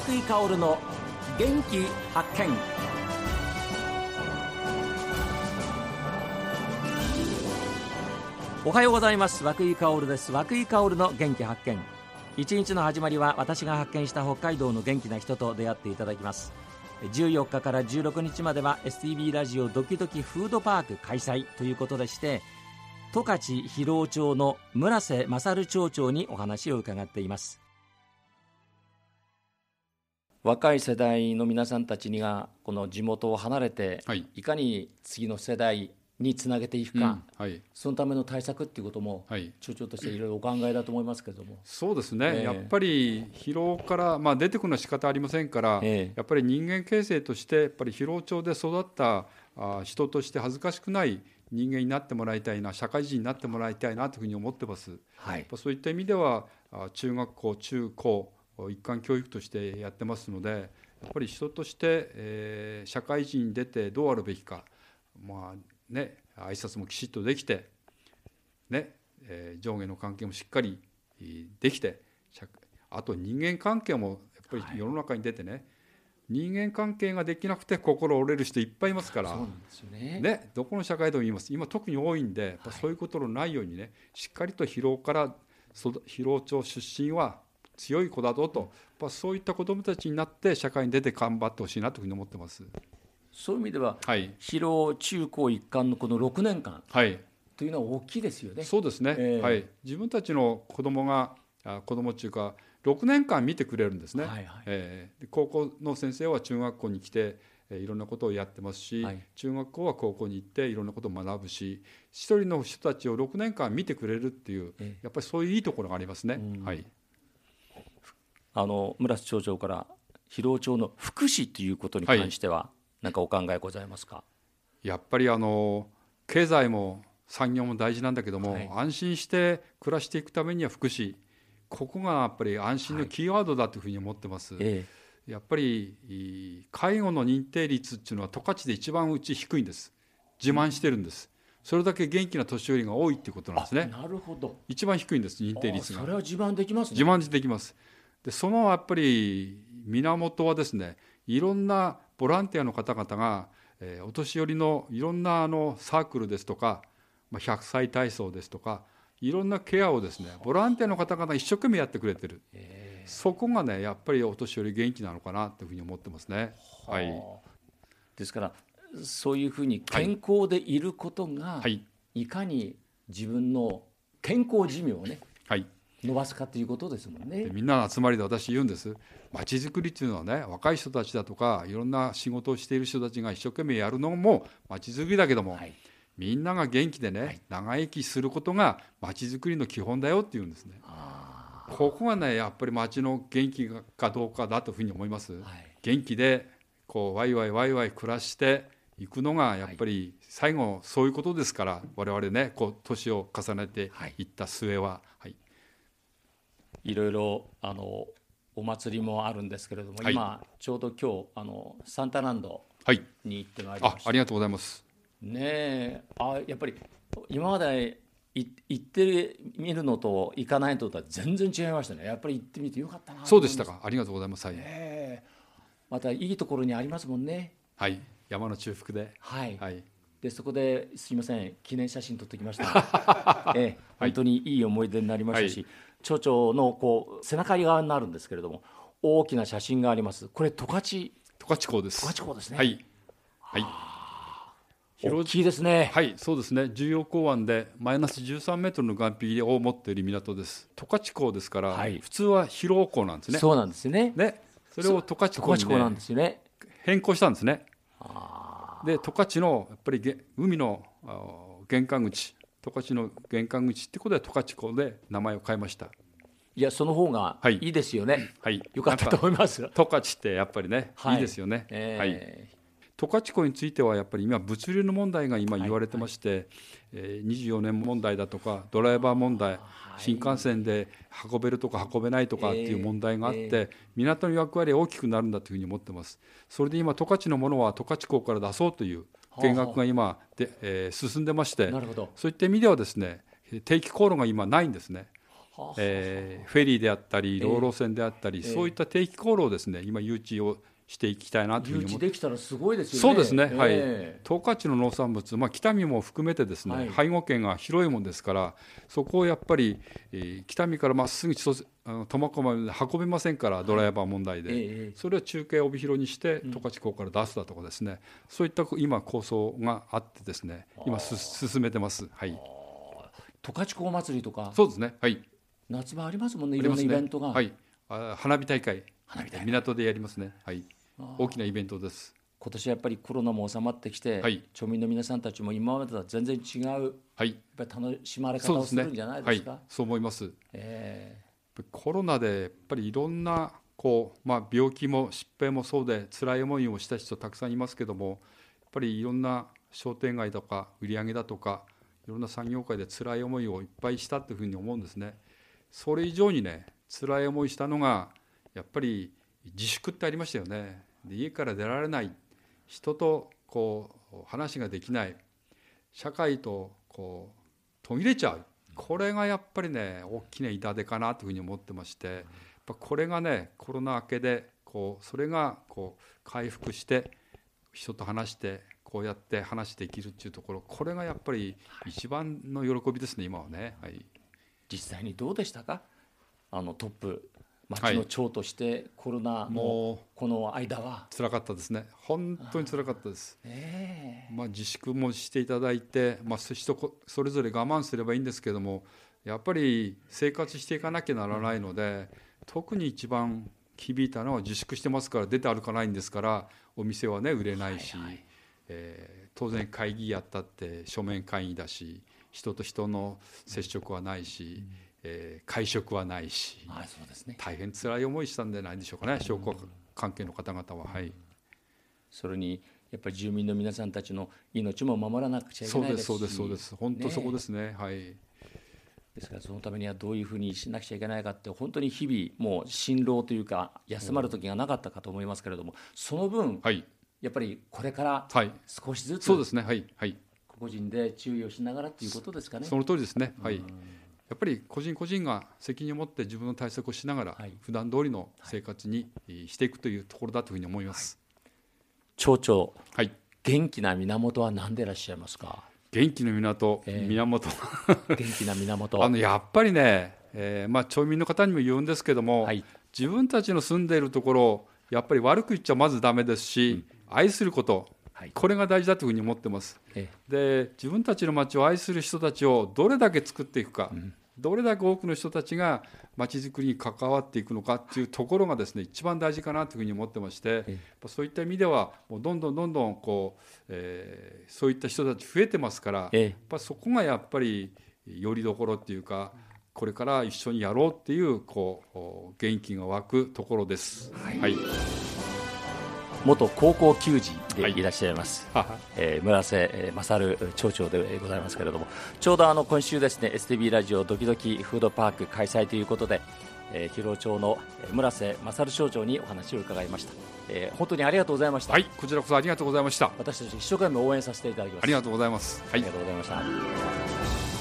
井香の元気発見。おはようございます。涌井香です。涌井香の元気発見。一日の始まりは私が発見した北海道の元気な人と出会っていただきます。14日から16日までは STB ラジオドキドキフードパーク開催ということでして十勝広尾町の村瀬勝町長にお話を伺っています。若い世代の皆さんたちにはこの地元を離れて、はい、いかに次の世代につなげていくか、うんはい、そのための対策っていうことも、はい、町長としていろいろお考えだと思いますけれども。そうですね、えー、やっぱり疲労から、まあ、出てくるのは仕方ありませんから、えー、やっぱり人間形成としてやっぱり疲労町で育ったあ人として恥ずかしくない人間になってもらいたいな社会人になってもらいたいなというふうに思ってます。はい、そういった意味では中学校中高一貫教育としてやってますのでやっぱり人として、えー、社会人に出てどうあるべきかまあね挨拶もきちっとできてね、えー、上下の関係もしっかりできてあと人間関係もやっぱり世の中に出てね、はい、人間関係ができなくて心折れる人いっぱいいますからね、ね、どこの社会でも言います。今特に多いんで、そういうことのないようにねしっかりと疲労から疲労町出身は強い子だぞと、うん、そういった子どもたちになって社会に出て頑張ってほしいなというふうに思ってます。そういう意味では、はい、疲労中高一貫のこの6年間、はい、というのは大きいですよね。そうですね、えー、はい、自分たちの子供があ子供っていうか6年間見てくれるんですね、はいはい、えー、高校の先生は中学校に来ていろんなことをやってますし、はい、中学校は高校に行っていろんなことを学ぶし一人の人たちを6年間見てくれるっていう、えー、やっぱりそういういいところがありますね。はい、あの村瀬町長から広尾町の福祉ということに関しては、何かお考えございますか？やっぱりあの経済も産業も大事なんだけども、はい、安心して暮らしていくためには福祉ここがやっぱり安心のキーワードだというふうに思ってます。はいええ、やっぱり介護の認定率っていうのは十勝で一番うち低いんです。自慢してるんです。それだけ元気な年寄りが多いっていうことなんですね。なるほど。一番低いんです認定率が。それは自慢できます、ね、自慢できます。でそのやっぱり源はですねいろんなボランティアの方々が、えー、お年寄りのいろんなあのサークルですとか、まあ、100歳体操ですとかいろんなケアをですねボランティアの方々が一生懸命やってくれてる、え。ー、そこがねやっぱりお年寄り元気なのかなというふうに思ってますね。はい、ですからそういうふうに健康でいることが、はい、いかに自分の健康寿命をね、はい、伸ばすかということですもんね。みんなの集まりで私言うんです。まちづくりっていうのはね若い人たちだとかいろんな仕事をしている人たちが一生懸命やるのもまちづくりだけども、はい、みんなが元気でね、はい、長生きすることがまちづくりの基本だよって言うんですね。ここがねやっぱり町の元気かどうかだというふうに思います。はい、元気でこうワイワイワイワイ暮らしていくのがやっぱり最後そういうことですから我々ねこう年を重ねていった末は、はい、いろいろあのお祭りもあるんですけれども、はい、今ちょうど今日あのサンタランドに行ってまいりました、はい、あありがとうございます。ねあやっぱり今まで行ってみるのと行かないのとは全然違いましたね。やっぱり行ってみてよかったなそうでしたか。ありがとうございます、はい、え。またいいところにありますもんね。はい。山の中腹で。はい、はい。でそこですみません。記念写真撮ってきました、ええ、本当にいい思い出になりましたし、はい、町長のこう背中側になるんですけれども大きな写真があります。これ十勝。十勝港です。十勝港ですね。はい。はい。大きいですね。はいそうですね。重要港湾でマイナス13メートルの岸壁を持っている港です。十勝港ですから、はい、普通は広尾港なんですね。そうなんですね。ね。それを十勝港に、ね、なんですよね。変更したんですね。で十勝のやっぱり海の玄関口十勝の玄関口ってことで十勝港で名前を変えました。いやその方がい。いですよね、はい、よかったと思います十勝ってやっぱりね、はい、いいですよね、えー、はい。十勝湖についてはやっぱり今物流の問題が今言われてまして、はいはい。えー、24年問題だとかドライバー問題、新幹線で運べるとか運べないとかっていう問題があって、えー、港の役割は大きくなるんだというふうに思ってます。それで今十勝のものは十勝港から出そうという見学が今で、えー、進んでましてそういった意味ではですね定期航路が今ないんですね。えー、フェリーであったり、ロー。ロ線であったり、えー、そういった定期航路をですね、今、誘致をしていきたいなというふうに思って。できたらすごいですよね。そうですね、はい、十勝の農産物、まあ、北見も含めてですね、はい、背後圏が広いもんですから、そこをやっぱり、えー、北見からまっすぐ苫小牧まで運べませんから、ドライバー問題で、はい、それを中継帯広にして、十勝港から出すだとかですね、うん、そういった今、構想があってですね、今進めてます。はい。十勝港祭りとか。そうですね。はい。夏場ありますもんね。いろんなイベントが、ね、はい。あ花火大会。花火大会。港でやりますね。はい大きなイベントです今年やっぱりコロナも収まってきて、はい、町民の皆さんたちも今までとは全然違う、はい、やっぱり楽しまれ方をするんじゃないですか？そう、ねはい、そう思います。えー、コロナでやっぱりいろんなこうまあ病気も疾病もそうで辛い思いをした人たくさんいますけども、やっぱりいろんな商店街とか売り上げだとかいろんな産業界で辛い思いをいっぱいしたというふうに思うんですね。それ以上にね辛い思いしたのがやっぱり自粛ってありましたよね。で家から出られない人とこう話ができない社会とこう途切れちゃう。これがやっぱりね大きな痛手かなというふうに思ってましてやっぱこれがねコロナ明けでこうそれがこう回復して人と話してこうやって話できるっていうところこれがやっぱり一番の喜びですね今はね、はい、実際にどうでしたか？あのトップ町の長としてコロナのこの間は。辛かったですね。本当に辛かったです、えー、まあ、自粛もしていただいて、まあ、人それぞれ我慢すればいいんですけどもやっぱり生活していかなきゃならないので、特に一番響いたのは自粛してますから出て歩かないんですからお店はね売れないし、はいはい、えー、当然会議やったって書面会議だし人と人の接触はないし、うんえー、会食はないし、はいそうですね、大変辛い思いしたんじゃないでしょうかね商工関係の方々は。はい、それにやっぱり住民の皆さんたちの命も守らなくちゃいけないですし。そうですそうですそうです。本当そこですね、ね、はい。ですからそのためにはどういうふうにしなくちゃいけないかって本当に日々もう辛労というか休まる時がなかったかと思いますけれどもその分、はい、やっぱりこれから少しずつ、そうですね。はい。はい。個人で注意をしながらということですかね。その通りですね。はい、やっぱり個人個人が責任を持って自分の対策をしながら、はい、普段通りの生活にしていくというところだというふうに思います。はい、町長、はい、元気な源は何でいらっしゃいますか？元気の源、えー、源。元気な源。あのやっぱりね、えー、まあ町民の方にも言うんですけども、はい、自分たちの住んでいるところやっぱり悪く言っちゃまずダメですし、うん、愛することこれが大事だというふうに思ってます。で自分たちの町を愛する人たちをどれだけ作っていくか、うん、どれだけ多くの人たちがまちづくりに関わっていくのかっていうところがですね一番大事かなというふうに思ってまして、そういった意味ではもうどんどんどんどんこう、えー、そういった人たち増えてますから、やっぱそこがやっぱりよりどころっていうかこれから一緒にやろうっていうこう元気が湧くところです。はい、はい元高校球児でい。らっしゃいます、はい、えー、村瀬勝町長でございますけれどもちょうどあの今週ですね STB ラジオドキドキフードパーク開催ということで、えー、広尾町の村瀬勝町長にお話を伺いました、えー、本当にありがとうございました。はいこちらこそありがとうございました。私たち一生懸命応援させていただきます。ありがとうございます、はい、ありがとうございました